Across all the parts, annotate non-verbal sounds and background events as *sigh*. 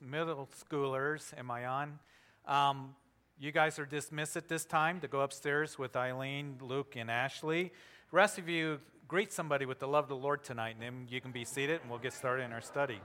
middle schoolers, am I on? Um, you guys are dismissed at this time to go upstairs with Eileen, Luke, and Ashley. The rest of you, greet somebody with the love of the Lord tonight, and then you can be seated, and we'll get started in our study.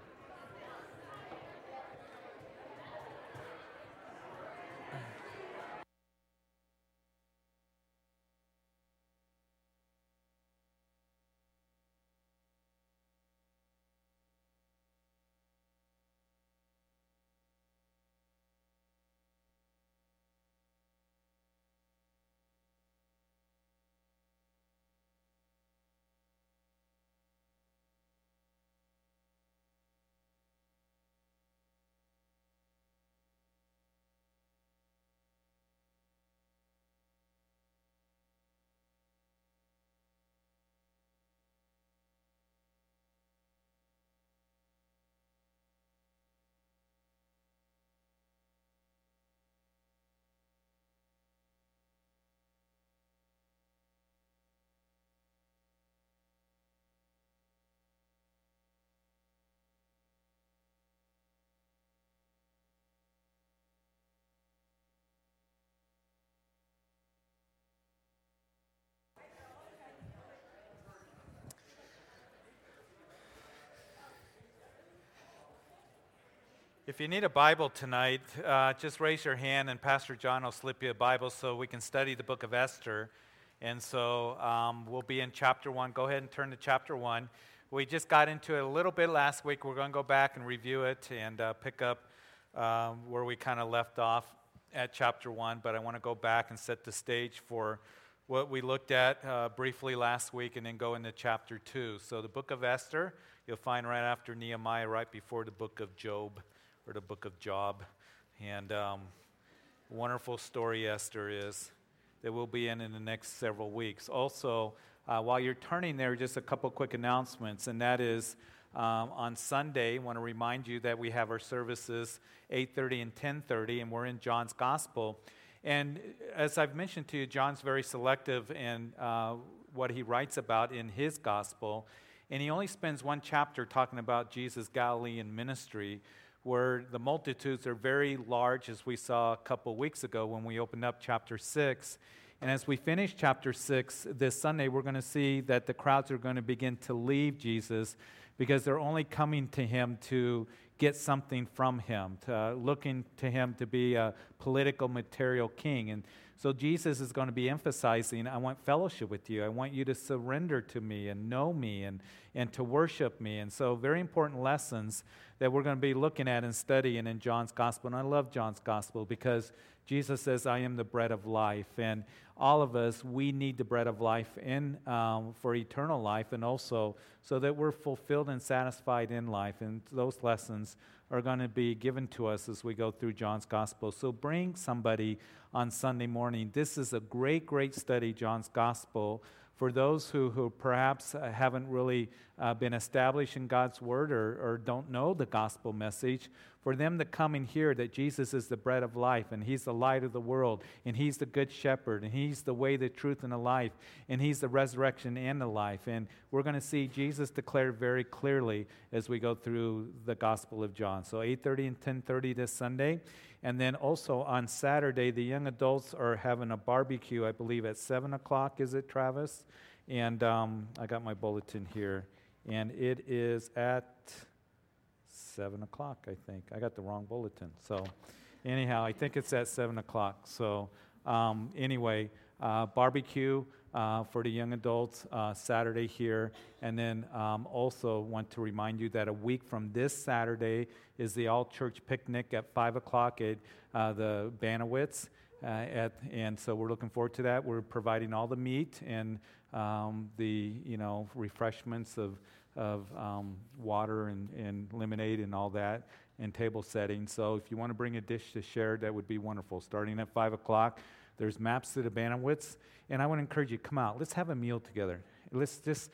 If you need a Bible tonight, uh, just raise your hand and Pastor John will slip you a Bible so we can study the book of Esther. And so um, we'll be in chapter one. Go ahead and turn to chapter one. We just got into it a little bit last week. We're going to go back and review it and uh, pick up um, where we kind of left off at chapter one. But I want to go back and set the stage for what we looked at uh, briefly last week and then go into chapter two. So the book of Esther, you'll find right after Nehemiah, right before the book of Job or the book of Job. And um, wonderful story Esther is that we'll be in in the next several weeks. Also, uh, while you're turning there, just a couple quick announcements, and that is um, on Sunday. I want to remind you that we have our services 8:30 and 10:30, and we're in John's Gospel. And as I've mentioned to you, John's very selective in uh, what he writes about in his Gospel, and he only spends one chapter talking about Jesus' Galilean ministry where the multitudes are very large, as we saw a couple weeks ago when we opened up chapter 6. And as we finish chapter 6 this Sunday, we're going to see that the crowds are going to begin to leave Jesus because they're only coming to him to get something from him, to, uh, looking to him to be a political material king. And so Jesus is going to be emphasizing I want fellowship with you. I want you to surrender to me and know me and, and to worship me. And so, very important lessons that we're going to be looking at and studying in John's gospel. And I love John's gospel because Jesus says, I am the bread of life. And all of us, we need the bread of life in, um, for eternal life and also so that we're fulfilled and satisfied in life. And those lessons are going to be given to us as we go through John's gospel. So bring somebody on Sunday morning. This is a great, great study, John's gospel for those who, who perhaps uh, haven't really uh, been established in God's Word or, or don't know the gospel message, for them to come and hear that Jesus is the bread of life and He's the light of the world and He's the good shepherd and He's the way, the truth, and the life and He's the resurrection and the life. And we're going to see Jesus declared very clearly as we go through the Gospel of John. So 8:30 and 10:30 this Sunday. And then also on Saturday, the young adults are having a barbecue, I believe, at 7 o'clock, is it, Travis? And um, I got my bulletin here. And it is at 7 o'clock, I think. I got the wrong bulletin. So, anyhow, I think it's at 7 o'clock. So, um, anyway, uh, barbecue uh, for the young adults uh, Saturday here. And then um, also want to remind you that a week from this Saturday is the all church picnic at 5 o'clock at uh, the Banowitz. Uh, at, and so we're looking forward to that. We're providing all the meat and um, the you know refreshments of, of um, water and, and lemonade and all that and table setting. So if you want to bring a dish to share, that would be wonderful. Starting at 5 o'clock, there's maps to the Banowitz. And I want to encourage you, come out. Let's have a meal together. Let's just,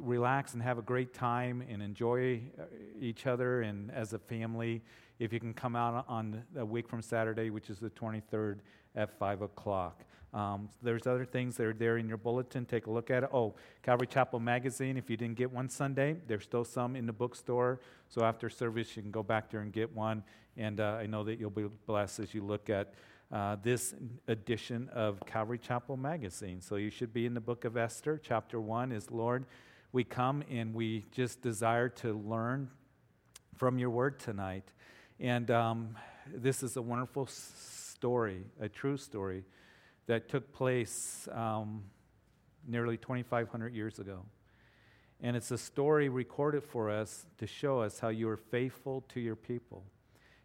relax and have a great time and enjoy uh, each other and as a family. If you can come out on a week from Saturday, which is the 23rd at 5 o'clock. Um, there's other things that are there in your bulletin. Take a look at it. Oh, Calvary Chapel Magazine. If you didn't get one Sunday, there's still some in the bookstore. So after service, you can go back there and get one. And uh, I know that you'll be blessed as you look at uh, this edition of Calvary Chapel Magazine. So you should be in the book of Esther. Chapter 1 is Lord, we come and we just desire to learn from your word tonight. And um, this is a wonderful story, a true story that took place um, nearly 2,500 years ago. And it's a story recorded for us to show us how you are faithful to your people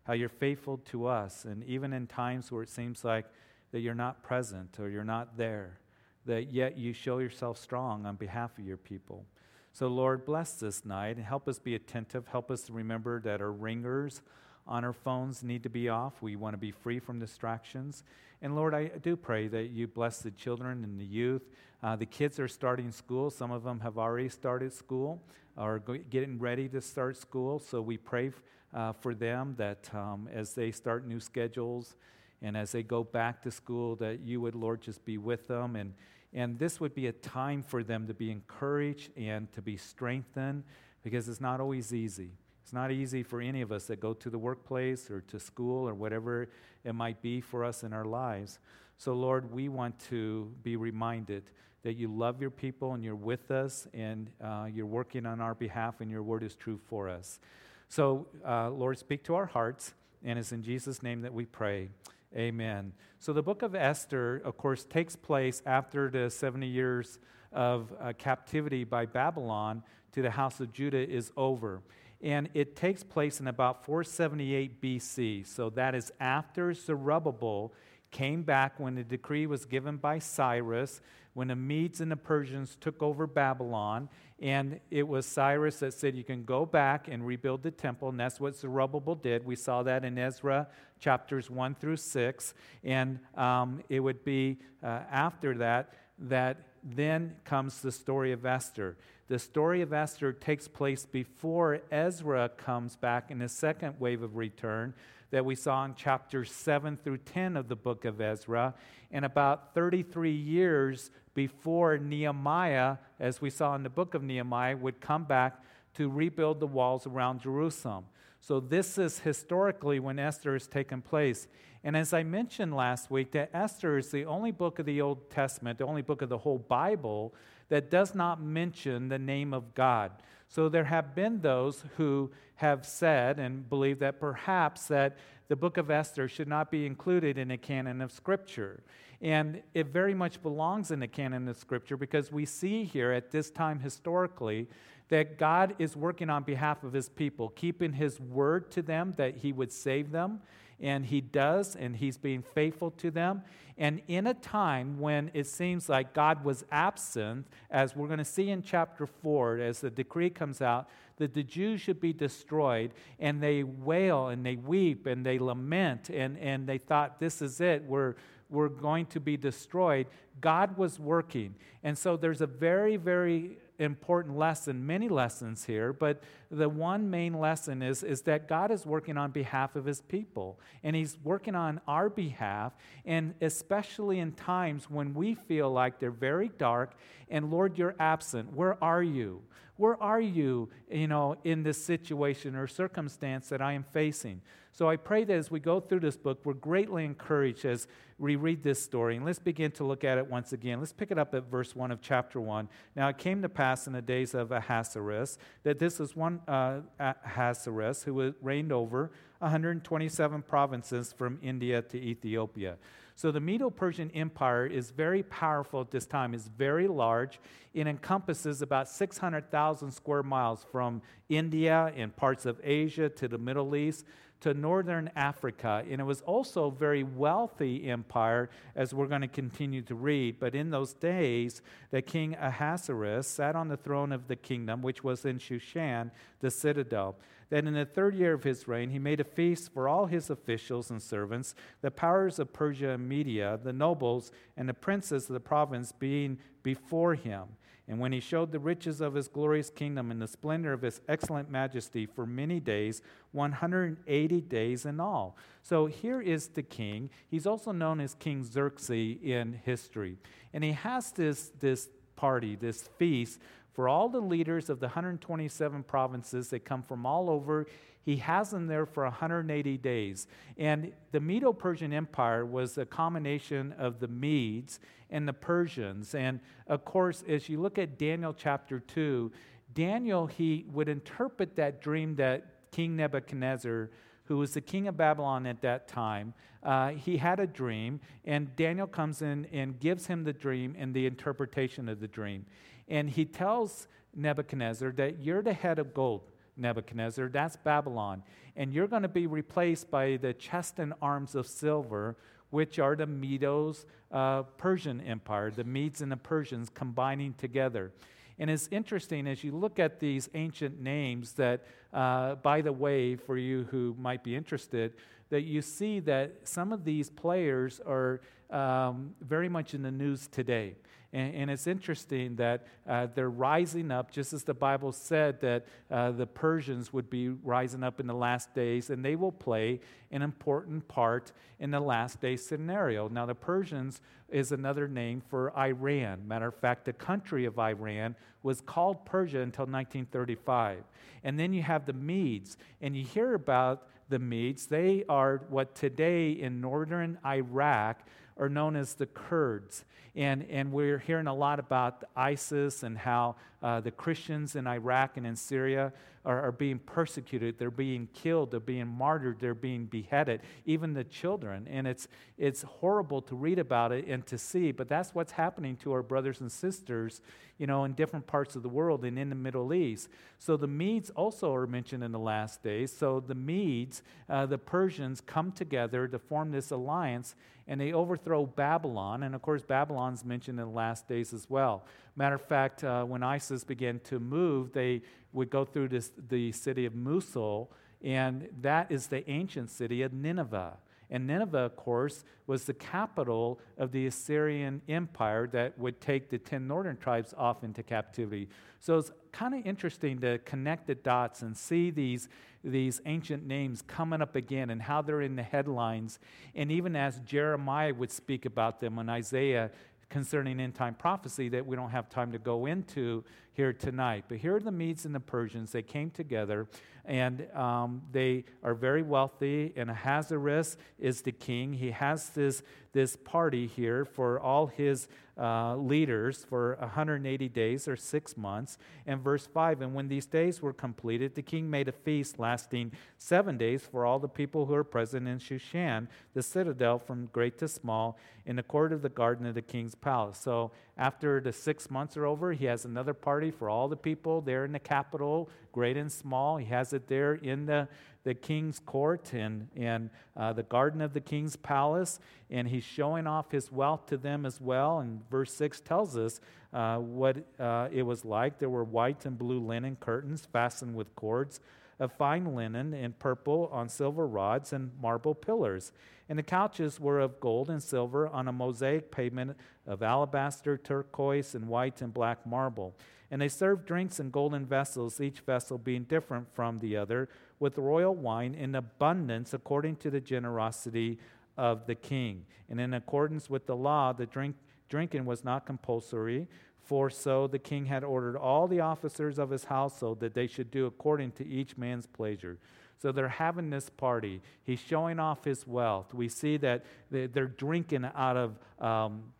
how you're faithful to us. And even in times where it seems like that you're not present or you're not there, that yet you show yourself strong on behalf of your people. So, Lord, bless this night and help us be attentive. Help us remember that our ringers on our phones need to be off. We want to be free from distractions. And Lord, I do pray that you bless the children and the youth. Uh, the kids are starting school. Some of them have already started school or getting ready to start school. So we pray uh, for them that um, as they start new schedules and as they go back to school, that you would, Lord, just be with them. And, and this would be a time for them to be encouraged and to be strengthened because it's not always easy. It's not easy for any of us that go to the workplace or to school or whatever it might be for us in our lives. So, Lord, we want to be reminded that you love your people and you're with us and uh, you're working on our behalf and your word is true for us. So, uh, Lord, speak to our hearts, and it's in Jesus' name that we pray. Amen. So, the book of Esther, of course, takes place after the 70 years of uh, captivity by Babylon to the house of Judah is over. And it takes place in about 478 BC. So, that is after Zerubbabel came back when the decree was given by Cyrus when the Medes and the Persians took over Babylon. And it was Cyrus that said, You can go back and rebuild the temple. And that's what Zerubbabel did. We saw that in Ezra chapters 1 through 6. And um, it would be uh, after that that then comes the story of Esther. The story of Esther takes place before Ezra comes back in the second wave of return that we saw in chapters 7 through 10 of the book of Ezra, and about 33 years before Nehemiah, as we saw in the book of Nehemiah, would come back to rebuild the walls around Jerusalem. So, this is historically when Esther has taken place. And as I mentioned last week, that Esther is the only book of the Old Testament, the only book of the whole Bible that does not mention the name of God. So there have been those who have said and believe that perhaps that the book of Esther should not be included in a canon of scripture. And it very much belongs in the canon of Scripture because we see here at this time historically that God is working on behalf of his people, keeping his word to them that he would save them. And he does, and he's being faithful to them. And in a time when it seems like God was absent, as we're going to see in chapter 4, as the decree comes out, that the Jews should be destroyed, and they wail and they weep and they lament, and, and they thought, this is it. We're, were going to be destroyed, God was working. And so there's a very, very important lesson, many lessons here, but the one main lesson is, is that God is working on behalf of his people. And he's working on our behalf, and especially in times when we feel like they're very dark and Lord, you're absent. Where are you? Where are you, you know, in this situation or circumstance that I am facing? So I pray that as we go through this book, we're greatly encouraged as we read this story. And let's begin to look at it once again. Let's pick it up at verse 1 of chapter 1. Now it came to pass in the days of Ahasuerus that this was one uh, Ahasuerus who reigned over 127 provinces from India to Ethiopia. So the Medo Persian Empire is very powerful at this time, it's very large. It encompasses about 600,000 square miles from India and parts of Asia to the Middle East to northern Africa. And it was also a very wealthy empire, as we're going to continue to read. But in those days, the king Ahasuerus sat on the throne of the kingdom, which was in Shushan, the citadel. That in the third year of his reign, he made a feast for all his officials and servants, the powers of Persia and Media, the nobles, and the princes of the province being before him. And when he showed the riches of his glorious kingdom and the splendor of his excellent majesty for many days, 180 days in all. So here is the king. He's also known as King Xerxes in history. And he has this, this party, this feast for all the leaders of the 127 provinces that come from all over. He has them there for 180 days. And the Medo Persian Empire was a combination of the Medes and the Persians. And of course, as you look at Daniel chapter 2, Daniel, he would interpret that dream that King Nebuchadnezzar who was the king of Babylon at that time, uh, he had a dream, and Daniel comes in and gives him the dream and the interpretation of the dream. And he tells Nebuchadnezzar that you're the head of gold, Nebuchadnezzar, that's Babylon, and you're going to be replaced by the chest and arms of silver, which are the Medos uh, Persian Empire, the Medes and the Persians combining together. And it's interesting as you look at these ancient names that, uh, by the way, for you who might be interested, that you see that some of these players are um, very much in the news today. And, and it's interesting that uh, they're rising up, just as the Bible said that uh, the Persians would be rising up in the last days, and they will play an important part in the last day scenario. Now, the Persians is another name for Iran. Matter of fact, the country of Iran was called Persia until 1935. And then you have the Medes, and you hear about the Medes. They are what today in northern Iraq are known as the Kurds. And, and we're hearing a lot about ISIS and how uh, the Christians in Iraq and in Syria are, are being persecuted. They're being killed. They're being martyred. They're being beheaded, even the children. And it's, it's horrible to read about it and to see, but that's what's happening to our brothers and sisters, you know, in different parts of the world and in the Middle East. So the Medes also are mentioned in the last days. So the Medes, uh, the Persians, come together to form this alliance and they overthrow Babylon. And of course, Babylon's mentioned in the last days as well. Matter of fact, uh, when ISIS began to move, they would go through this, the city of Mosul, and that is the ancient city of Nineveh. And Nineveh, of course, was the capital of the Assyrian Empire that would take the 10 northern tribes off into captivity. So it's kind of interesting to connect the dots and see these, these ancient names coming up again and how they're in the headlines. And even as Jeremiah would speak about them and Isaiah concerning end time prophecy that we don't have time to go into here tonight. But here are the Medes and the Persians. They came together and um, they are very wealthy. And Ahasuerus is the king. He has this, this party here for all his uh, leaders for 180 days or six months. And verse 5 And when these days were completed, the king made a feast lasting seven days for all the people who are present in Shushan, the citadel from great to small, in the court of the garden of the king's palace. So after the six months are over, he has another party for all the people there in the capital, great and small. He has it there in the, the king's court and, and uh, the garden of the king's palace, and he's showing off his wealth to them as well. And verse 6 tells us uh, what uh, it was like. There were white and blue linen curtains fastened with cords of fine linen and purple on silver rods and marble pillars. And the couches were of gold and silver on a mosaic pavement of alabaster, turquoise, and white and black marble. And they served drinks in golden vessels, each vessel being different from the other, with royal wine in abundance according to the generosity of the king. And in accordance with the law, the drink, drinking was not compulsory, for so the king had ordered all the officers of his household that they should do according to each man's pleasure. So they're having this party. He's showing off his wealth. We see that they're drinking out of. Um,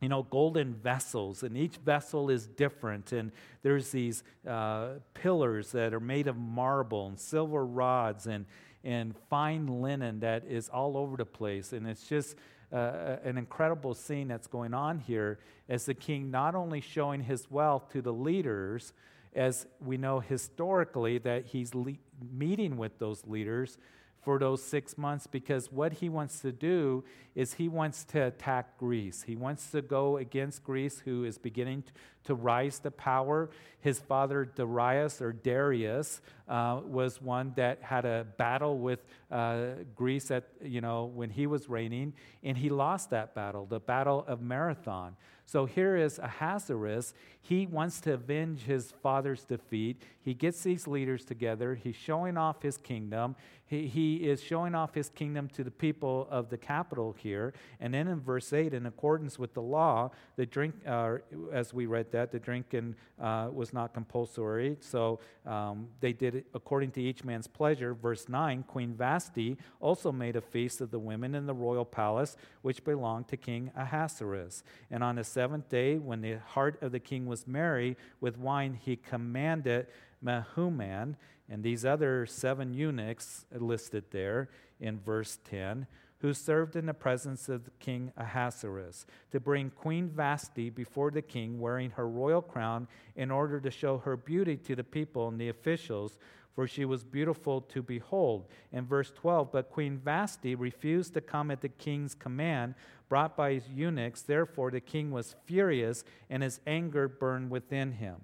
you know, golden vessels, and each vessel is different. And there's these uh, pillars that are made of marble and silver rods and, and fine linen that is all over the place. And it's just uh, an incredible scene that's going on here as the king not only showing his wealth to the leaders, as we know historically that he's le- meeting with those leaders for those six months because what he wants to do is he wants to attack Greece. He wants to go against Greece, who is beginning to rise to power. His father, Darius or Darius, uh, was one that had a battle with uh, Greece at, you know, when he was reigning, and he lost that battle, the Battle of Marathon. So here is Ahasuerus. He wants to avenge his father's defeat. He gets these leaders together. He's showing off his kingdom. He, he is showing off his kingdom to the people of the capital here. And then in verse 8, in accordance with the law, the drink, uh, as we read that, the drinking uh, was not compulsory. So um, they did it according to each man's pleasure. Verse 9, Queen Vashti also made a feast of the women in the royal palace, which belonged to King Ahasuerus. And on the seventh day, when the heart of the king was merry with wine, he commanded Mehuman and these other seven eunuchs listed there in verse 10 who served in the presence of King Ahasuerus, to bring Queen Vashti before the king wearing her royal crown in order to show her beauty to the people and the officials, for she was beautiful to behold. In verse 12, but Queen Vashti refused to come at the king's command brought by his eunuchs. Therefore, the king was furious, and his anger burned within him.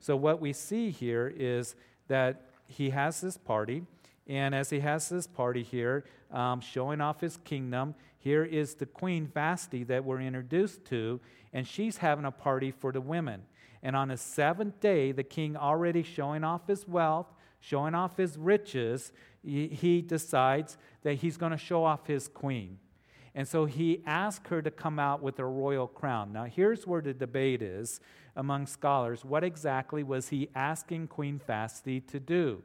So, what we see here is that he has this party. And as he has this party here, um, showing off his kingdom, here is the Queen Vashti that we're introduced to, and she's having a party for the women. And on the seventh day, the king already showing off his wealth, showing off his riches, he, decides that he's going to show off his queen. And so he asked her to come out with a royal crown. Now, here's where the debate is among scholars. What exactly was he asking Queen Vashti to do?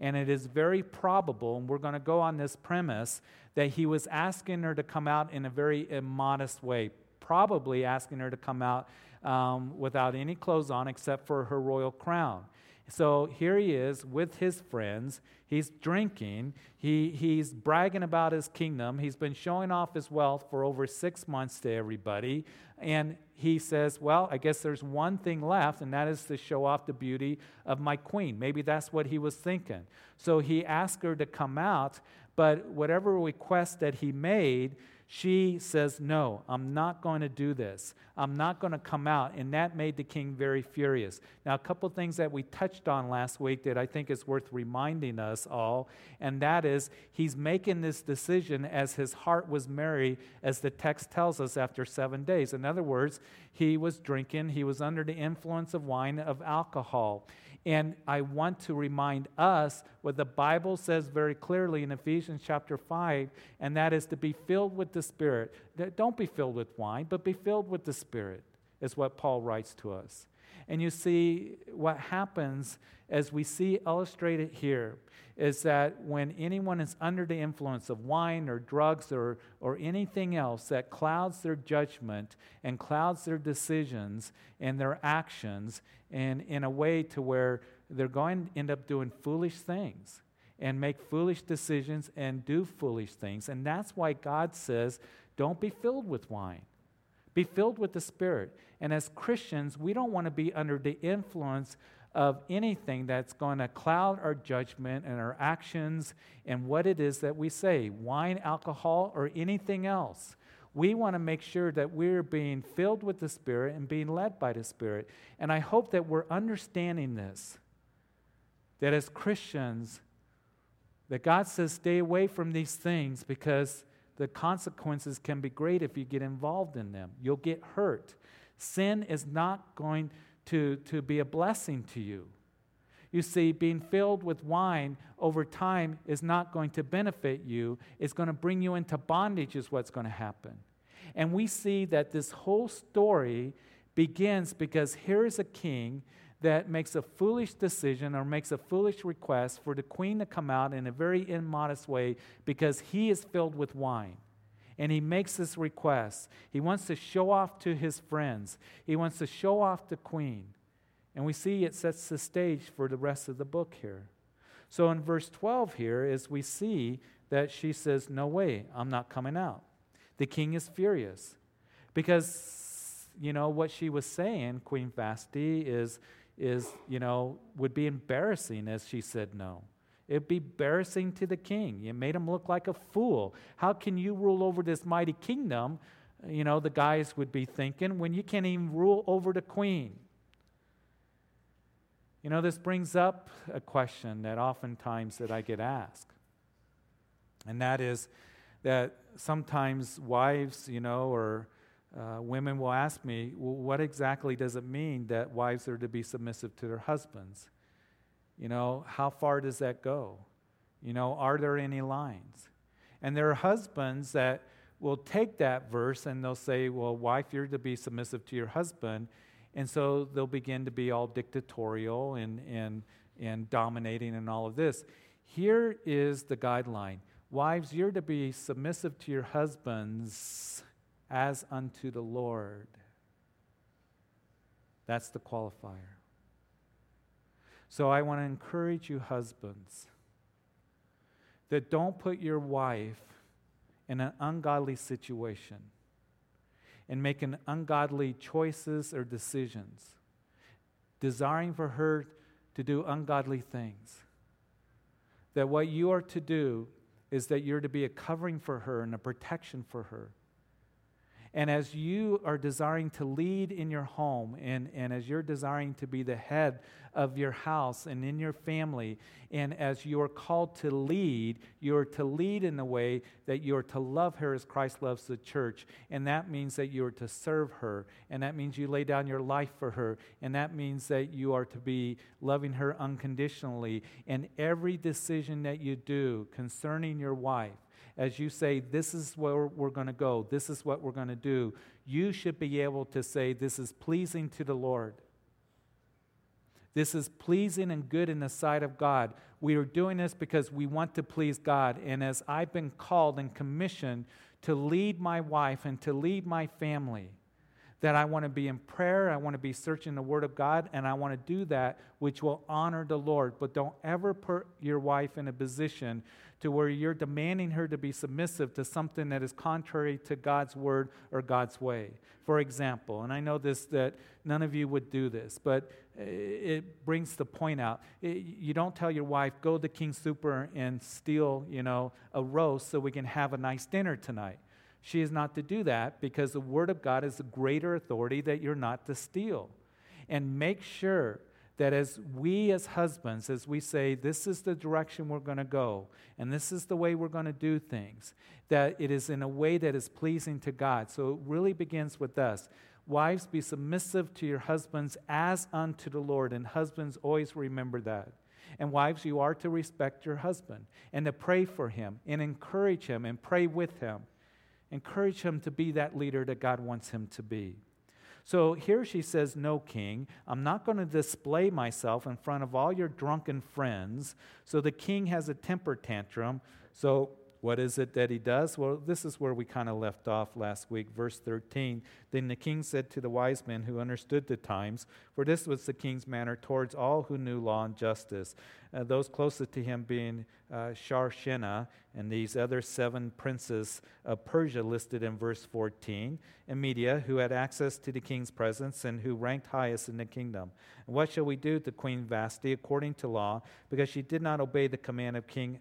And it is very probable, and we're going to go on this premise, that he was asking her to come out in a very immodest way, probably asking her to come out um, without any clothes on except for her royal crown. So here he is with his friends. He's drinking. He, he's bragging about his kingdom. He's been showing off his wealth for over six months to everybody. And he says, Well, I guess there's one thing left, and that is to show off the beauty of my queen. Maybe that's what he was thinking. So he asked her to come out, but whatever request that he made, she says, No, I'm not going to do this. I'm not going to come out. And that made the king very furious. Now, a couple things that we touched on last week that I think is worth reminding us all, and that is he's making this decision as his heart was merry, as the text tells us, after seven days. In other words, he was drinking, he was under the influence of wine, of alcohol. And I want to remind us what the Bible says very clearly in Ephesians chapter 5, and that is to be filled with the Spirit. Don't be filled with wine, but be filled with the Spirit, is what Paul writes to us. And you see, what happens as we see illustrated here is that when anyone is under the influence of wine or drugs or, or anything else that clouds their judgment and clouds their decisions and their actions, and in a way to where they're going to end up doing foolish things and make foolish decisions and do foolish things. And that's why God says, don't be filled with wine. Be filled with the Spirit. And as Christians, we don't want to be under the influence of anything that's going to cloud our judgment and our actions and what it is that we say wine, alcohol, or anything else. We want to make sure that we're being filled with the Spirit and being led by the Spirit. And I hope that we're understanding this. That as Christians, that God says, stay away from these things because the consequences can be great if you get involved in them. You'll get hurt. Sin is not going to, to be a blessing to you. You see, being filled with wine over time is not going to benefit you. It's going to bring you into bondage, is what's going to happen. And we see that this whole story begins because here is a king that makes a foolish decision or makes a foolish request for the queen to come out in a very immodest way because he is filled with wine and he makes this request. He wants to show off to his friends, he wants to show off the queen. And we see it sets the stage for the rest of the book here. So in verse 12 here is we see that she says, No way, I'm not coming out. The king is furious because, you know, what she was saying, Queen Vashti, is, is, you know, would be embarrassing as she said no. It'd be embarrassing to the king. You made him look like a fool. How can you rule over this mighty kingdom? You know, the guys would be thinking, when you can't even rule over the queen. You know, this brings up a question that oftentimes that I get asked. And that is that sometimes wives, you know, or uh, women will ask me, well, what exactly does it mean that wives are to be submissive to their husbands? You know, how far does that go? You know, are there any lines? And there are husbands that will take that verse and they'll say, well, wife, you're to be submissive to your husband. And so they'll begin to be all dictatorial and, and, and dominating and all of this. Here is the guideline Wives, you're to be submissive to your husbands as unto the Lord. That's the qualifier. So I want to encourage you, husbands, that don't put your wife in an ungodly situation and making ungodly choices or decisions, desiring for her to do ungodly things. That what you are to do is that you're to be a covering for her and a protection for her. And as you are desiring to lead in your home, and, and as you're desiring to be the head of your house and in your family, and as you're called to lead, you're to lead in the way that you're to love her as Christ loves the church. And that means that you're to serve her. And that means you lay down your life for her. And that means that you are to be loving her unconditionally. And every decision that you do concerning your wife, as you say, This is where we're going to go, this is what we're going to do, you should be able to say, This is pleasing to the Lord. This is pleasing and good in the sight of God. We are doing this because we want to please God. And as I've been called and commissioned to lead my wife and to lead my family, that I want to be in prayer, I want to be searching the Word of God, and I want to do that which will honor the Lord. But don't ever put your wife in a position to where you're demanding her to be submissive to something that is contrary to God's word or God's way. For example, and I know this that none of you would do this, but it brings the point out. You don't tell your wife, go to King Super and steal, you know, a roast so we can have a nice dinner tonight. She is not to do that because the Word of God is a greater authority that you're not to steal. And make sure that as we as husbands, as we say, this is the direction we're going to go, and this is the way we're going to do things, that it is in a way that is pleasing to God. So it really begins with us. Wives, be submissive to your husbands as unto the Lord, and husbands, always remember that. And wives, you are to respect your husband and to pray for him and encourage him and pray with him. Encourage him to be that leader that God wants him to be. So here she says, No, king, I'm not going to display myself in front of all your drunken friends. So the king has a temper tantrum. So what is it that he does? Well, this is where we kind of left off last week, verse 13. Then the king said to the wise men who understood the times, for this was the king's manner towards all who knew law and justice, uh, those closest to him being uh, Sharshena and these other seven princes of Persia listed in verse 14, and Media, who had access to the king's presence and who ranked highest in the kingdom. And what shall we do to Queen Vashti according to law, because she did not obey the command of King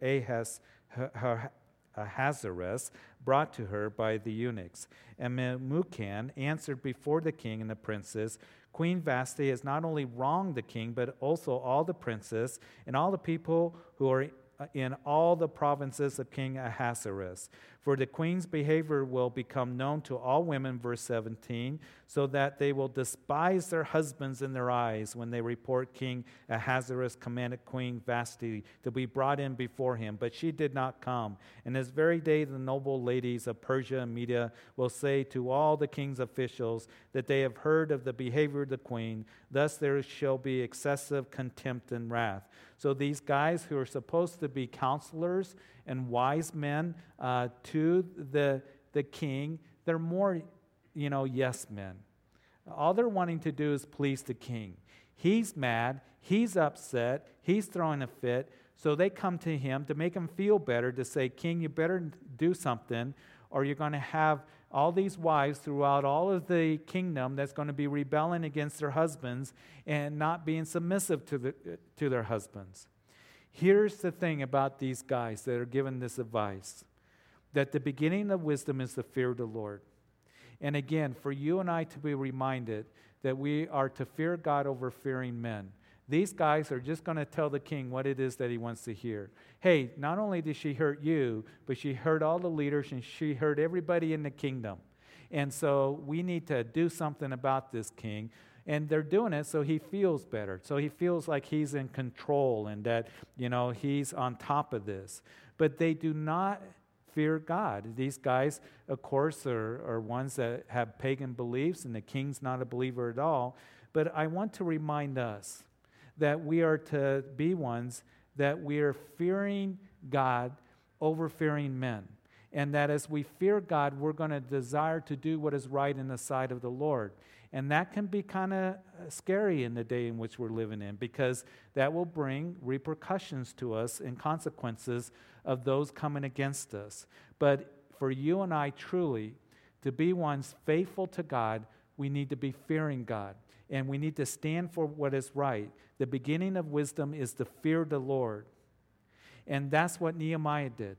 Ahaz? Uh, Ahasuerus brought to her by the eunuchs. And Memucan answered before the king and the princes, Queen Vashti has not only wronged the king, but also all the princes and all the people who are in all the provinces of King Ahasuerus. For the queen's behavior will become known to all women, verse 17, so that they will despise their husbands in their eyes when they report King Ahasuerus commanded Queen Vashti to be brought in before him. But she did not come. And this very day, the noble ladies of Persia and Media will say to all the king's officials that they have heard of the behavior of the queen. Thus there shall be excessive contempt and wrath. So these guys who are supposed to be counselors and wise men uh, to the, the king, they're more, you know, yes men. All they're wanting to do is please the king. He's mad, he's upset, he's throwing a fit. So they come to him to make him feel better, to say, King, you better do something, or you're going to have all these wives throughout all of the kingdom that's going to be rebelling against their husbands and not being submissive to, the, to their husbands. Here's the thing about these guys that are given this advice that the beginning of wisdom is the fear of the Lord. And again, for you and I to be reminded that we are to fear God over fearing men. These guys are just going to tell the king what it is that he wants to hear. Hey, not only did she hurt you, but she hurt all the leaders and she hurt everybody in the kingdom. And so we need to do something about this king. And they're doing it so he feels better. So he feels like he's in control and that, you know, he's on top of this. But they do not fear God. These guys, of course, are, are ones that have pagan beliefs, and the king's not a believer at all. But I want to remind us that we are to be ones that we are fearing God over fearing men. And that as we fear God, we're going to desire to do what is right in the sight of the Lord. And that can be kind of uh, scary in the day in which we're living in because that will bring repercussions to us and consequences of those coming against us. But for you and I truly to be ones faithful to God, we need to be fearing God and we need to stand for what is right. The beginning of wisdom is to fear the Lord. And that's what Nehemiah did.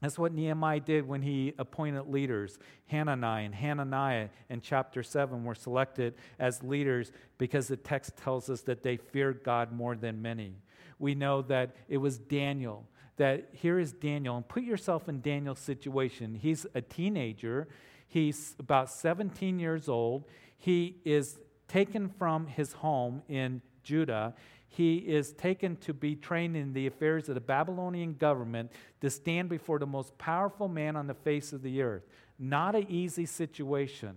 That's what Nehemiah did when he appointed leaders. Hanani and Hananiah in chapter 7 were selected as leaders because the text tells us that they feared God more than many. We know that it was Daniel, that here is Daniel, and put yourself in Daniel's situation. He's a teenager, he's about 17 years old. He is taken from his home in Judah he is taken to be trained in the affairs of the Babylonian government to stand before the most powerful man on the face of the earth. Not an easy situation.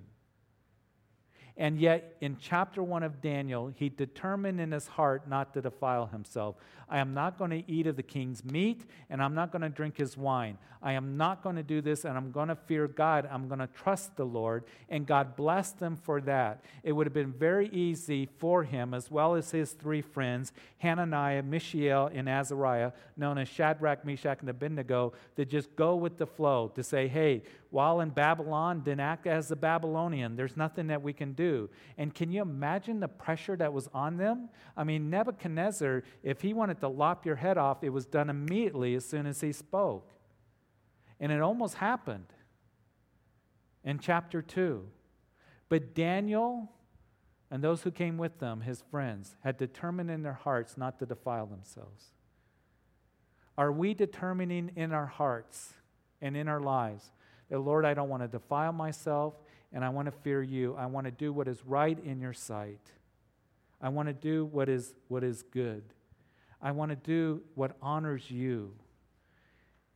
And yet, in chapter 1 of Daniel, he determined in his heart not to defile himself. I am not going to eat of the king's meat, and I'm not going to drink his wine. I am not going to do this, and I'm going to fear God. I'm going to trust the Lord. And God blessed them for that. It would have been very easy for him, as well as his three friends, Hananiah, Mishael, and Azariah, known as Shadrach, Meshach, and Abednego, to just go with the flow, to say, hey, while in Babylon, then act as a Babylonian. There's nothing that we can do. And can you imagine the pressure that was on them? I mean, Nebuchadnezzar, if he wanted to lop your head off, it was done immediately as soon as he spoke. And it almost happened in chapter 2. But Daniel and those who came with them, his friends, had determined in their hearts not to defile themselves. Are we determining in our hearts and in our lives Lord, I don't want to defile myself and I want to fear you. I want to do what is right in your sight. I want to do what is, what is good. I want to do what honors you.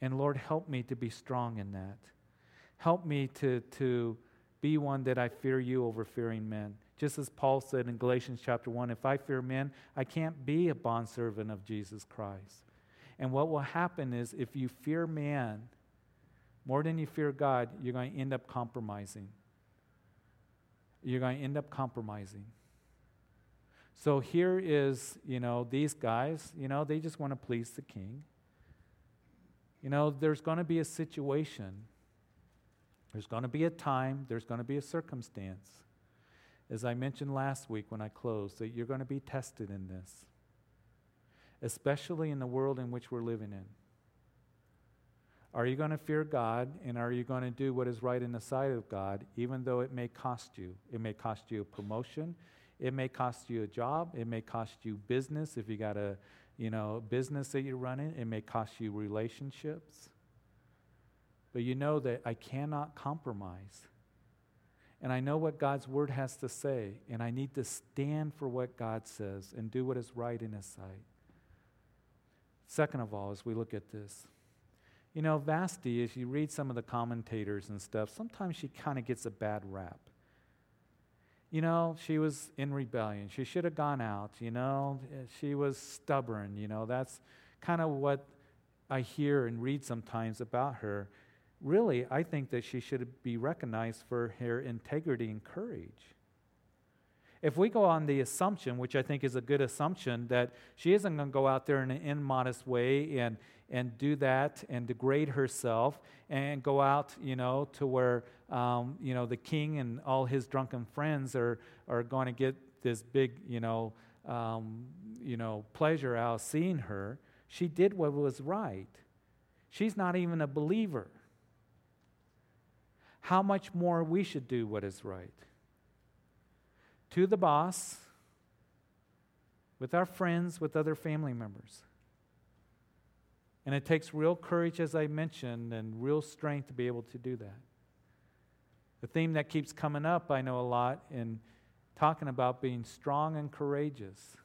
And Lord, help me to be strong in that. Help me to, to be one that I fear you over fearing men. Just as Paul said in Galatians chapter 1 if I fear men, I can't be a bondservant of Jesus Christ. And what will happen is if you fear man, more than you fear God, you're going to end up compromising. You're going to end up compromising. So here is, you know, these guys, you know, they just want to please the king. You know, there's going to be a situation, there's going to be a time, there's going to be a circumstance. As I mentioned last week when I closed, that you're going to be tested in this, especially in the world in which we're living in. Are you going to fear God and are you going to do what is right in the sight of God, even though it may cost you? It may cost you a promotion. It may cost you a job. It may cost you business if you got a you know, business that you're running. It may cost you relationships. But you know that I cannot compromise. And I know what God's word has to say, and I need to stand for what God says and do what is right in His sight. Second of all, as we look at this, you know, Vashti, as you read some of the commentators and stuff, sometimes she kind of gets a bad rap. You know, she was in rebellion. She should have gone out. You know, she was stubborn. You know, that's kind of what I hear and read sometimes about her. Really, I think that she should be recognized for her integrity and courage. If we go on the assumption, which I think is a good assumption, that she isn't going to go out there in an immodest way and, and do that and degrade herself and go out, you know, to where, um, you know, the king and all his drunken friends are, are going to get this big, you know, um, you know, pleasure out seeing her. She did what was right. She's not even a believer. How much more we should do what is right? To the boss, with our friends, with other family members. And it takes real courage, as I mentioned, and real strength to be able to do that. The theme that keeps coming up, I know a lot, in talking about being strong and courageous.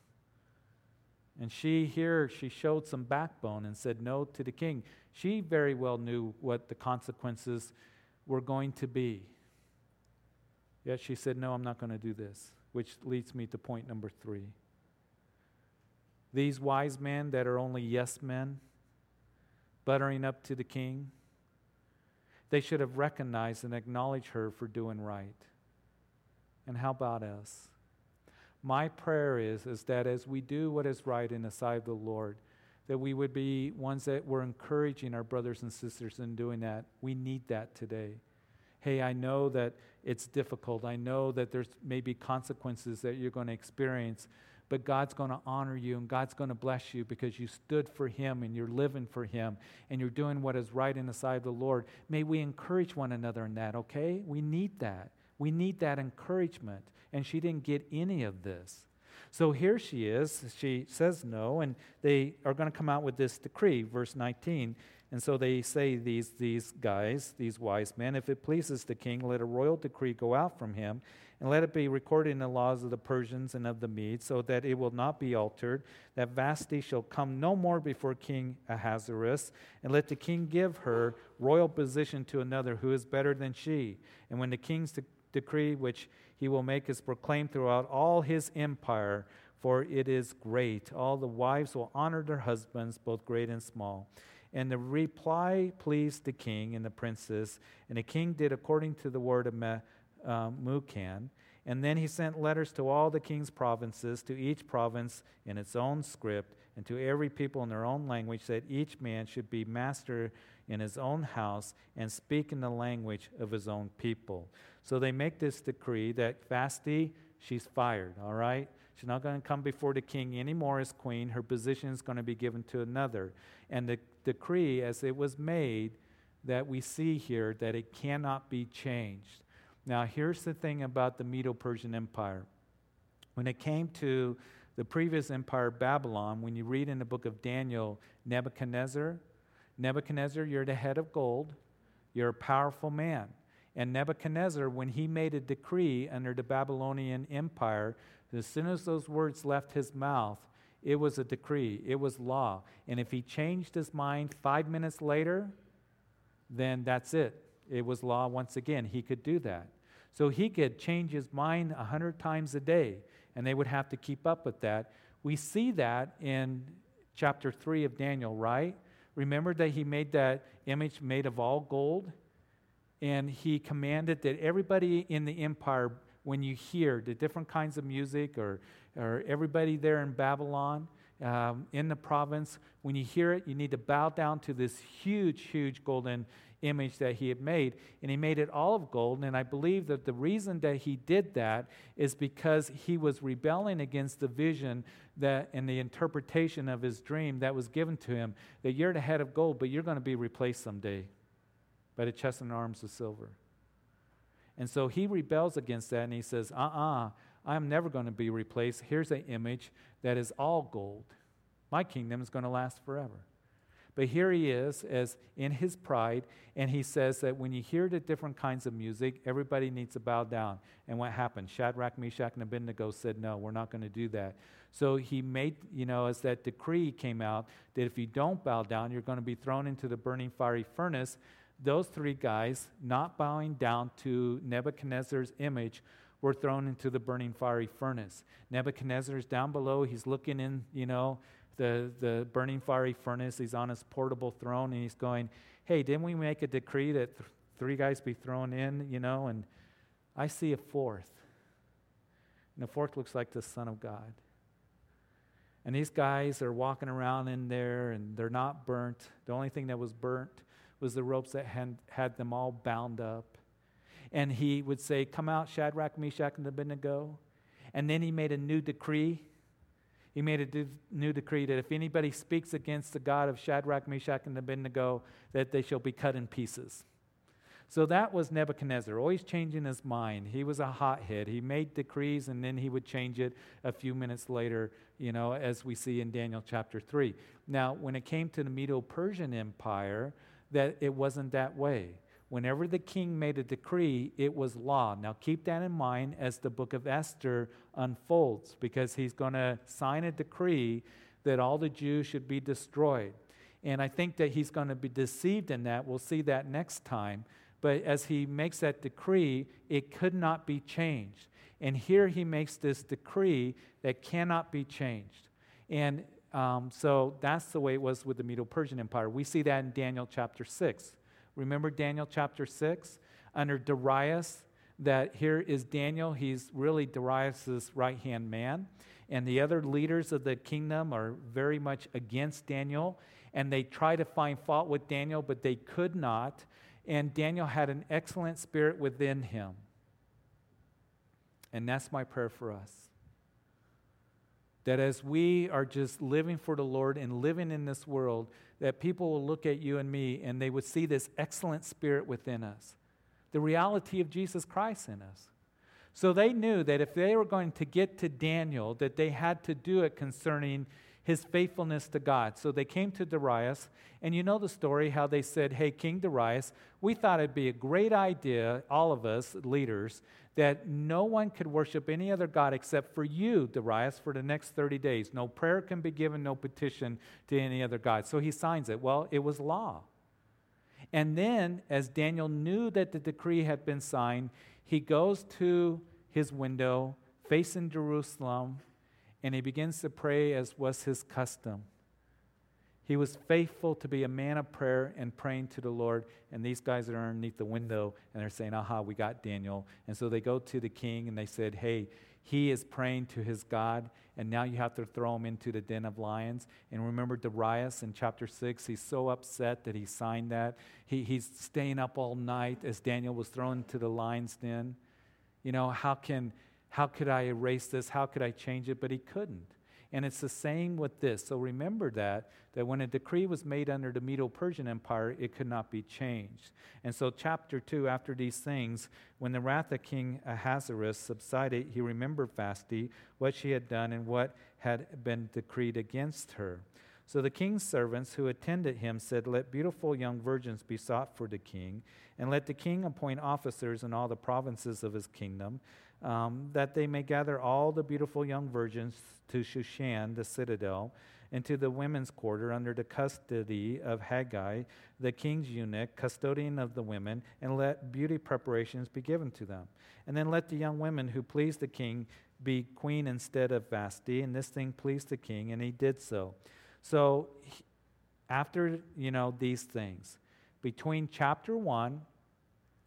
And she here, she showed some backbone and said no to the king. She very well knew what the consequences were going to be. Yet she said, No, I'm not going to do this, which leads me to point number three. These wise men that are only yes men, buttering up to the king, they should have recognized and acknowledged her for doing right. And how about us? My prayer is, is that as we do what is right in the sight of the Lord, that we would be ones that were encouraging our brothers and sisters in doing that. We need that today. Hey, I know that it's difficult. I know that there's maybe consequences that you're going to experience, but God's going to honor you and God's going to bless you because you stood for Him and you're living for Him and you're doing what is right in the sight of the Lord. May we encourage one another in that, okay? We need that. We need that encouragement. And she didn't get any of this. So here she is. She says no, and they are going to come out with this decree, verse 19. And so they say, these, these guys, these wise men, if it pleases the king, let a royal decree go out from him, and let it be recorded in the laws of the Persians and of the Medes, so that it will not be altered, that Vashti shall come no more before King Ahasuerus, and let the king give her royal position to another who is better than she. And when the king's de- decree, which he will make, is proclaimed throughout all his empire, for it is great, all the wives will honor their husbands, both great and small. And the reply pleased the king and the princes, and the king did according to the word of Me, uh, Mucan. And then he sent letters to all the king's provinces, to each province in its own script, and to every people in their own language, that each man should be master in his own house and speak in the language of his own people. So they make this decree that Vashti, she's fired, all right? She's not going to come before the king anymore as queen. Her position is going to be given to another. And the decree, as it was made, that we see here, that it cannot be changed. Now, here's the thing about the Medo Persian Empire. When it came to the previous empire, Babylon, when you read in the book of Daniel, Nebuchadnezzar, Nebuchadnezzar, you're the head of gold, you're a powerful man. And Nebuchadnezzar, when he made a decree under the Babylonian Empire, as soon as those words left his mouth, it was a decree, it was law. And if he changed his mind five minutes later, then that's it. It was law once again. He could do that. So he could change his mind a hundred times a day, and they would have to keep up with that. We see that in chapter 3 of Daniel, right? Remember that he made that image made of all gold? And he commanded that everybody in the empire when you hear the different kinds of music or, or everybody there in Babylon, um, in the province, when you hear it, you need to bow down to this huge, huge golden image that he had made. And he made it all of gold. And I believe that the reason that he did that is because he was rebelling against the vision that and the interpretation of his dream that was given to him that you're the head of gold, but you're going to be replaced someday by the chest and arms of silver. And so he rebels against that and he says, uh uh-uh, uh, i am never going to be replaced. Here's an image that is all gold. My kingdom is going to last forever. But here he is as in his pride, and he says that when you hear the different kinds of music, everybody needs to bow down. And what happened? Shadrach, Meshach, and Abednego said, No, we're not going to do that. So he made, you know, as that decree came out, that if you don't bow down, you're going to be thrown into the burning fiery furnace those three guys, not bowing down to Nebuchadnezzar's image, were thrown into the burning fiery furnace. Nebuchadnezzar's down below. He's looking in, you know, the, the burning fiery furnace. He's on his portable throne and he's going, Hey, didn't we make a decree that th- three guys be thrown in, you know? And I see a fourth. And the fourth looks like the Son of God. And these guys are walking around in there and they're not burnt. The only thing that was burnt was the ropes that had, had them all bound up. And he would say, Come out, Shadrach, Meshach, and Abednego. And then he made a new decree. He made a new decree that if anybody speaks against the God of Shadrach, Meshach, and Abednego, that they shall be cut in pieces. So that was Nebuchadnezzar, always changing his mind. He was a hothead. He made decrees and then he would change it a few minutes later, you know, as we see in Daniel chapter 3. Now, when it came to the Medo Persian Empire, that it wasn't that way. Whenever the king made a decree, it was law. Now, keep that in mind as the book of Esther unfolds, because he's going to sign a decree that all the Jews should be destroyed. And I think that he's going to be deceived in that. We'll see that next time. But as he makes that decree, it could not be changed. And here he makes this decree that cannot be changed. And um, so that's the way it was with the Medo Persian Empire. We see that in Daniel chapter 6. Remember Daniel chapter 6? Under Darius, that here is Daniel. He's really Darius's right hand man. And the other leaders of the kingdom are very much against Daniel. And they try to find fault with Daniel, but they could not and Daniel had an excellent spirit within him. And that's my prayer for us. That as we are just living for the Lord and living in this world, that people will look at you and me and they would see this excellent spirit within us, the reality of Jesus Christ in us. So they knew that if they were going to get to Daniel, that they had to do it concerning his faithfulness to God. So they came to Darius, and you know the story how they said, Hey, King Darius, we thought it'd be a great idea, all of us leaders, that no one could worship any other God except for you, Darius, for the next 30 days. No prayer can be given, no petition to any other God. So he signs it. Well, it was law. And then, as Daniel knew that the decree had been signed, he goes to his window facing Jerusalem and he begins to pray as was his custom. He was faithful to be a man of prayer and praying to the Lord. And these guys are underneath the window and they're saying, Aha, we got Daniel. And so they go to the king and they said, Hey, he is praying to his God, and now you have to throw him into the den of lions. And remember Darius in chapter 6, he's so upset that he signed that. He, he's staying up all night as Daniel was thrown into the lion's den. You know, how can how could I erase this? How could I change it? But he couldn't. And it's the same with this. So remember that, that when a decree was made under the Medo Persian Empire, it could not be changed. And so, chapter 2, after these things, when the wrath of King Ahasuerus subsided, he remembered Vashti, what she had done, and what had been decreed against her. So the king's servants who attended him said, Let beautiful young virgins be sought for the king, and let the king appoint officers in all the provinces of his kingdom um, that they may gather all the beautiful young virgins to Shushan, the citadel, and to the women's quarter under the custody of Hegai, the king's eunuch, custodian of the women, and let beauty preparations be given to them. And then let the young women who please the king be queen instead of Vashti. and this thing pleased the king, and he did so. So, after you know these things, between chapter one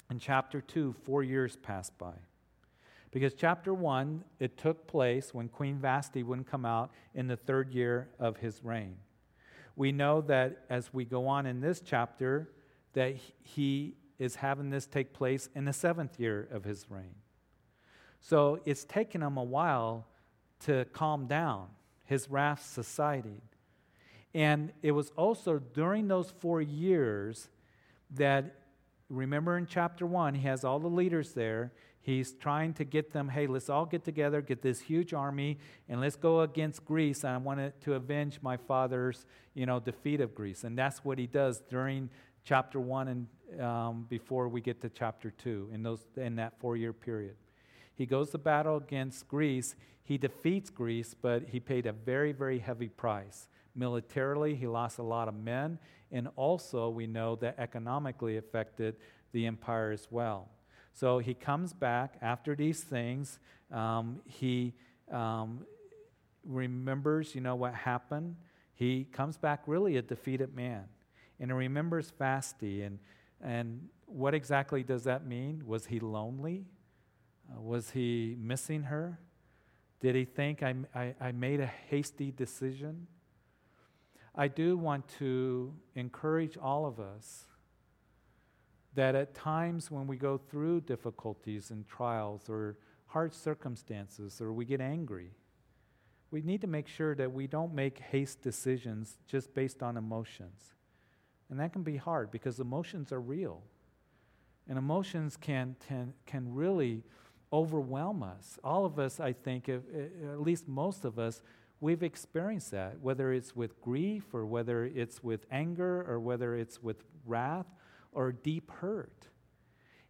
and chapter two, four years passed by. Because chapter 1, it took place when Queen Vashti wouldn't come out in the third year of his reign. We know that as we go on in this chapter, that he is having this take place in the seventh year of his reign. So it's taken him a while to calm down. His wrath subsided. And it was also during those four years that, remember in chapter 1, he has all the leaders there He's trying to get them, hey, let's all get together, get this huge army, and let's go against Greece. And I wanted to avenge my father's, you know, defeat of Greece. And that's what he does during chapter one and um, before we get to chapter two in those in that four-year period. He goes to battle against Greece. He defeats Greece, but he paid a very, very heavy price. Militarily, he lost a lot of men, and also we know that economically affected the empire as well. So he comes back after these things. Um, he um, remembers, you know, what happened. He comes back really a defeated man. And he remembers Vashti. And, and what exactly does that mean? Was he lonely? Uh, was he missing her? Did he think I, I, I made a hasty decision? I do want to encourage all of us that at times when we go through difficulties and trials or hard circumstances or we get angry, we need to make sure that we don't make haste decisions just based on emotions. And that can be hard because emotions are real. And emotions can, can, can really overwhelm us. All of us, I think, eh, at least most of us, we've experienced that, whether it's with grief or whether it's with anger or whether it's with wrath or deep hurt.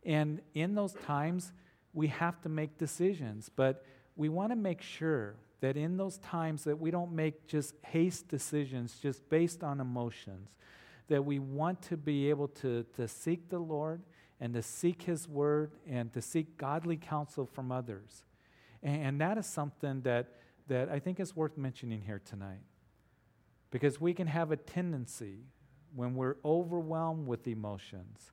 And in those times, we have to make decisions, but we want to make sure that in those times that we don't make just haste decisions just based on emotions, that we want to be able to, to seek the Lord and to seek His Word and to seek godly counsel from others. And, and that is something that, that I think is worth mentioning here tonight. Because we can have a tendency when we're overwhelmed with emotions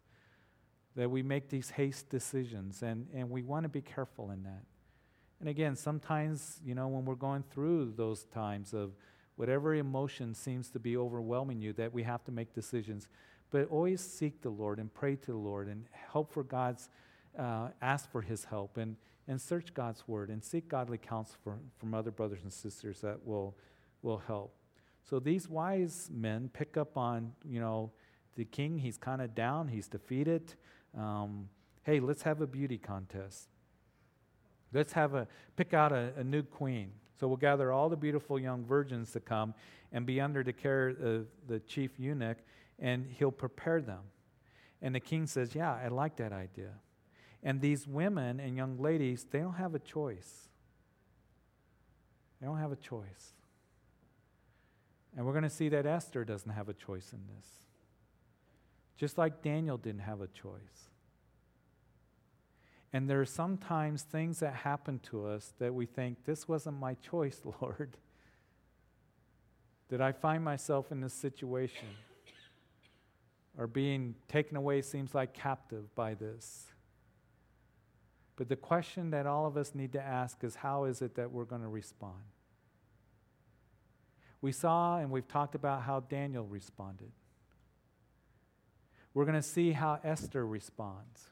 that we make these haste decisions, and, and we want to be careful in that. And again, sometimes, you know, when we're going through those times of whatever emotion seems to be overwhelming you, that we have to make decisions. But always seek the Lord and pray to the Lord and help for God's, uh, ask for His help and, and search God's word and seek godly counsel for, from other brothers and sisters that will, will help. So these wise men pick up on, you know, the king, he's kind of down, he's defeated. Um, hey, let's have a beauty contest. Let's have a pick out a, a, new queen. So we'll gather all the beautiful young virgins to come and be under the care of the chief eunuch, and he'll prepare them. And the king says, Yeah, I like that idea. And these women and young ladies, they don't have a choice. They don't have a choice. And we're going to see that Esther doesn't have a choice in this. Just like Daniel didn't have a choice. And there are sometimes things that happen to us that we think, this wasn't my choice, *laughs* Lord. Did I find myself in this situation? Or being taken away seems like captive by this. But the question that all of us need to ask is how is it that we're going to respond? We saw and we've talked about how Daniel responded. We're going to see how Esther responds.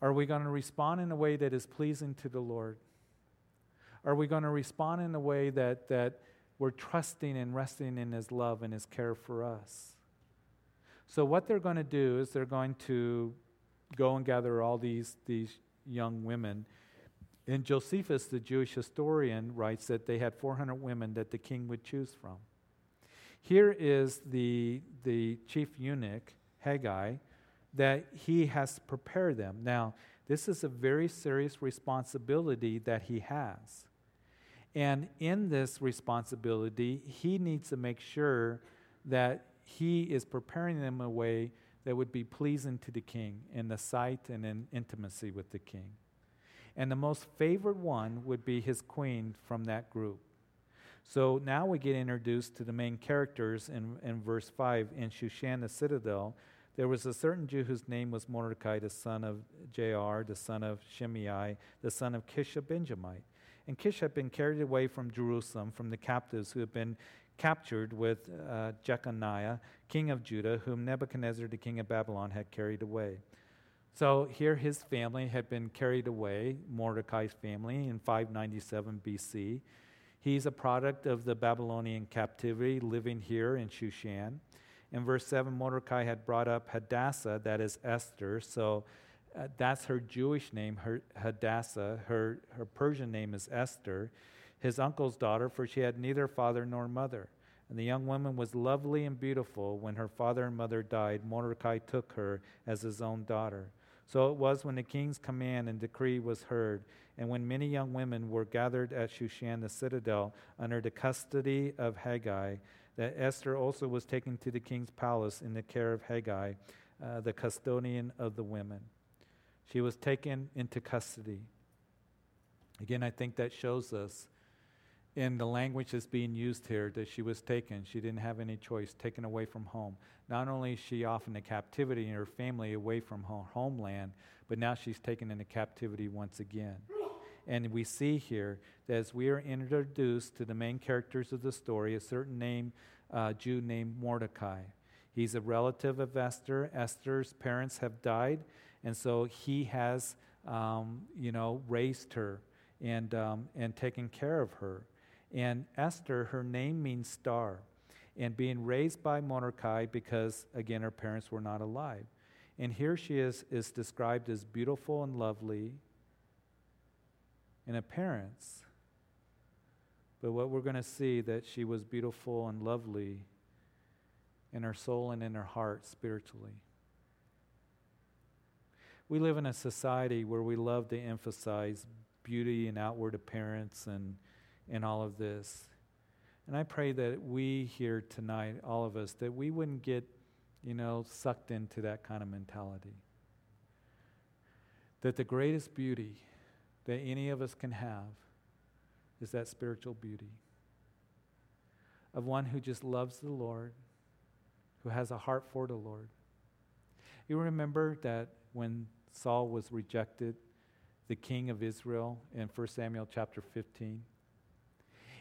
Are we going to respond in a way that is pleasing to the Lord? Are we going to respond in a way that, that we're trusting and resting in His love and His care for us? So, what they're going to do is they're going to go and gather all these, these young women. And Josephus, the Jewish historian, writes that they had 400 women that the king would choose from. Here is the, the chief eunuch, Hegai, that he has prepared them. Now, this is a very serious responsibility that he has. And in this responsibility, he needs to make sure that he is preparing them a way that would be pleasing to the king in the sight and in intimacy with the king. And the most favored one would be his queen from that group. So now we get introduced to the main characters in, in verse 5 in Shushan the citadel there was a certain Jew whose name was Mordecai, the son of Jair, the son of Shimei, the son of Kish a Benjamite. And Kish had been carried away from Jerusalem from the captives who had been captured with uh, Jeconiah, king of Judah, whom Nebuchadnezzar, the king of Babylon, had carried away. So here his family had been carried away, Mordecai's family, in 597 BC. He's a product of the Babylonian captivity living here in Shushan. In verse 7, Mordecai had brought up Hadassah, that is Esther. So uh, that's her Jewish name, her, Hadassah. Her, her Persian name is Esther, his uncle's daughter, for she had neither father nor mother. And the young woman was lovely and beautiful. When her father and mother died, Mordecai took her as his own daughter. So it was when the king's command and decree was heard, and when many young women were gathered at Shushan the citadel under the custody of Hegai, that Esther also was taken to the king's palace in the care of Hegai, uh, the custodian of the women. She was taken into custody. Again, I think that shows us in the language that's being used here that she was taken. She didn't have any choice, taken away from home. Not only is she off into captivity and her family away from her homeland, but now she's taken into captivity once again. And we see here that as we are introduced to the main characters of the story, a certain name, uh, Jew named Mordecai. He's a relative of Esther. Esther's parents have died, and so he has, um, you know, raised her and, um, and taken care of her. And Esther, her name means star, and being raised by Mordecai because, again, her parents were not alive. And here she is, is described as beautiful and lovely in appearance. But what we're going to see that she was beautiful and lovely in her soul and in her heart spiritually. We live in a society where we love to emphasize beauty and outward appearance and, and all of this. And I pray that we here tonight, all of us, that we wouldn't get, you know, sucked into that kind of mentality. That the greatest beauty that any of us can have is that spiritual beauty of one who just loves the Lord, who has a heart for the Lord. You remember that when Saul was rejected, the king of Israel, in 1 Samuel chapter 15?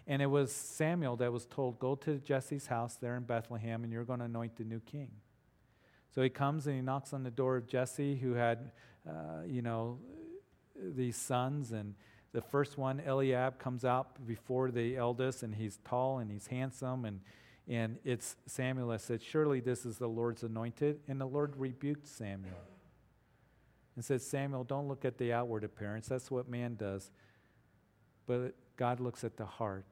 And it was Samuel that was told, Go to Jesse's house there in Bethlehem, and you're going to anoint the new king. So he comes and he knocks on the door of Jesse, who had, uh, you know, these sons. And the first one, Eliab, comes out before the eldest, and he's tall and he's handsome. And, and it's Samuel that said, Surely this is the Lord's anointed. And the Lord rebuked Samuel and said, Samuel, don't look at the outward appearance. That's what man does. But God looks at the heart.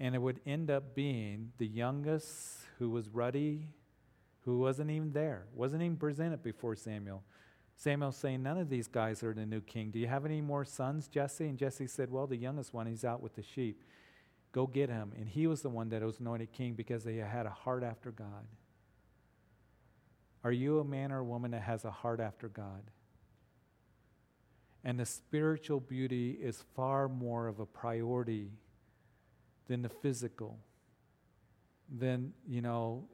And it would end up being the youngest who was ruddy, who wasn't even there, wasn't even presented before Samuel. Samuel saying, None of these guys are the new king. Do you have any more sons, Jesse? And Jesse said, Well, the youngest one, he's out with the sheep. Go get him. And he was the one that was anointed king because they had a heart after God. Are you a man or a woman that has a heart after God? And the spiritual beauty is far more of a priority than the physical, than, you know,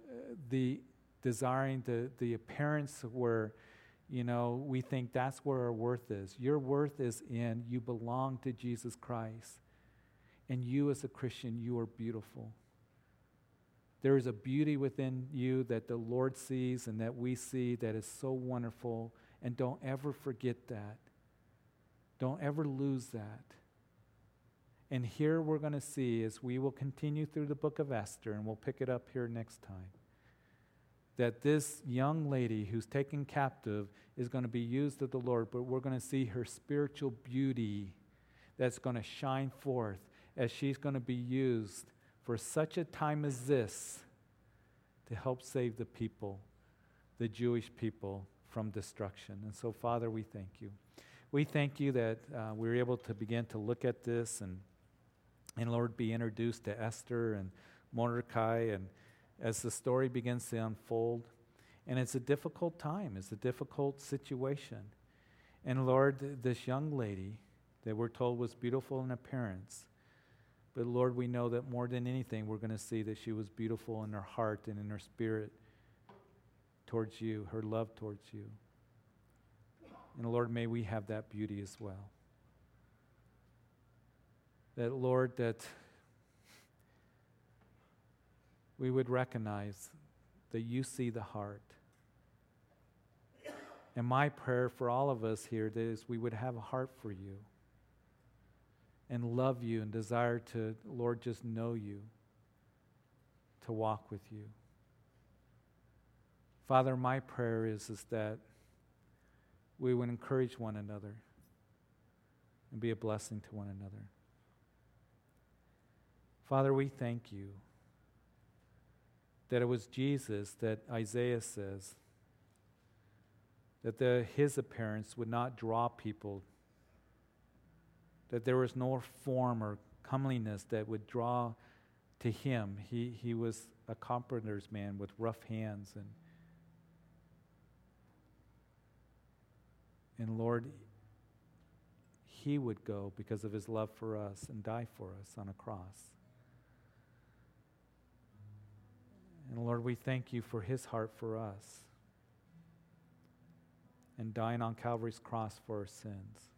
the desiring the, the appearance where, you know, we think that's where our worth is. Your worth is in you belong to Jesus Christ. And you, as a Christian, you are beautiful. There is a beauty within you that the Lord sees and that we see that is so wonderful. And don't ever forget that. Don't ever lose that. And here we're going to see as we will continue through the book of Esther, and we'll pick it up here next time, that this young lady who's taken captive is going to be used of the Lord, but we're going to see her spiritual beauty that's going to shine forth as she's going to be used for such a time as this to help save the people, the Jewish people, from destruction. And so, Father, we thank you we thank you that uh, we are able to begin to look at this and, and Lord, be introduced to Esther and Mordecai, and as the story begins to unfold. And it's a difficult time, it's a difficult situation. And Lord, this young lady that we're told was beautiful in appearance, but Lord, we know that more than anything, we're going to see that she was beautiful in her heart and in her spirit towards you, her love towards you. And Lord, may we have that beauty as well. That, Lord, that we would recognize that you see the heart. And my prayer for all of us here is we would have a heart for you and love you and desire to, Lord, just know you, to walk with you. Father, my prayer is, is that we would encourage one another and be a blessing to one another. Father, we thank you that it was Jesus that Isaiah says that the, his appearance would not draw people, that there was no form or comeliness that would draw to him. He, he was a carpenter's man with rough hands and And Lord, He would go because of His love for us and die for us on a cross. And Lord, we thank you for His heart for us and dying on Calvary's cross for our sins.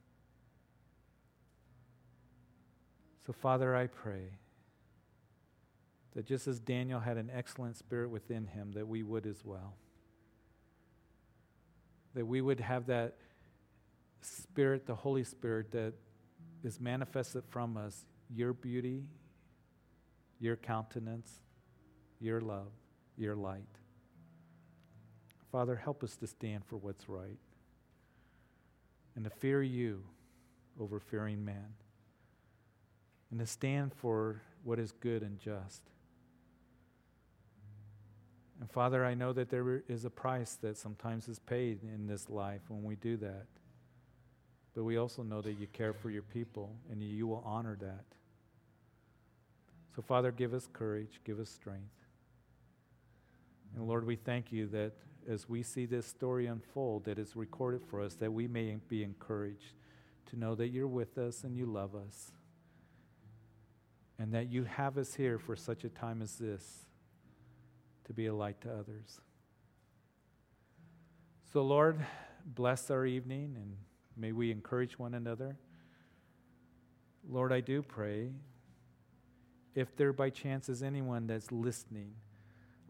So, Father, I pray that just as Daniel had an excellent spirit within him, that we would as well. That we would have that Spirit, the Holy Spirit that is manifested from us, your beauty, your countenance, your love, your light. Father, help us to stand for what's right and to fear you over fearing man and to stand for what is good and just. And Father, I know that there is a price that sometimes is paid in this life when we do that. But we also know that you care for your people and you will honor that. So, Father, give us courage, give us strength. And Lord, we thank you that as we see this story unfold, that is recorded for us, that we may be encouraged to know that you're with us and you love us, and that you have us here for such a time as this to be a light to others. So, Lord, bless our evening and may we encourage one another. Lord, I do pray if there by chance is anyone that's listening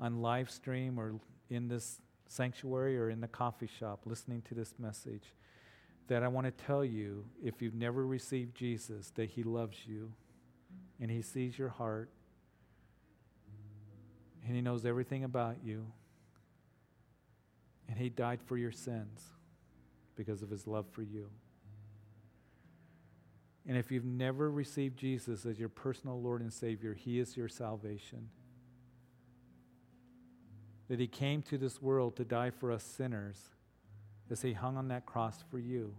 on live stream or in this sanctuary or in the coffee shop listening to this message, that I want to tell you if you've never received Jesus, that He loves you and He sees your heart and He knows everything about you. And He died for your sins because of His love for you. And if you've never received Jesus as your personal Lord and Savior, He is your salvation. That He came to this world to die for us sinners as He hung on that cross for you.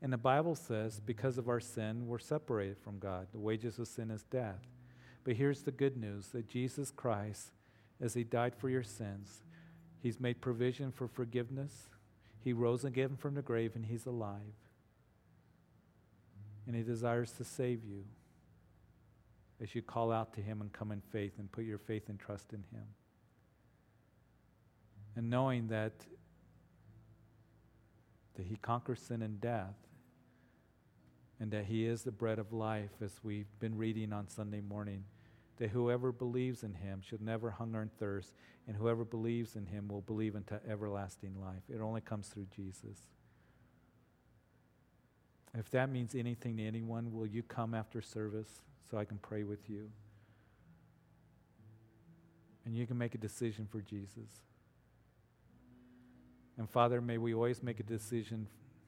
And the Bible says, because of our sin, we're separated from God. The wages of sin is death. But here's the good news that Jesus Christ, as He died for your sins, He's made provision for forgiveness. He rose again from the grave and He's alive. And He desires to save you as you call out to Him and come in faith and put your faith and trust in Him. And knowing that, that He conquers sin and death, and that He is the bread of life, as we've been reading on Sunday morning that whoever believes in him should never hunger and thirst, and whoever believes in him will believe into everlasting life. It only comes through Jesus. If that means anything to anyone, will you come after service so I can pray with you? And you can make a decision for Jesus. And Father, may we always make a decision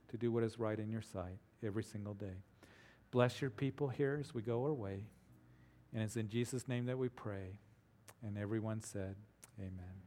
to do what is right in your sight every single day. Bless your people here as we go our way. And it's in Jesus' name that we pray. And everyone said, Amen.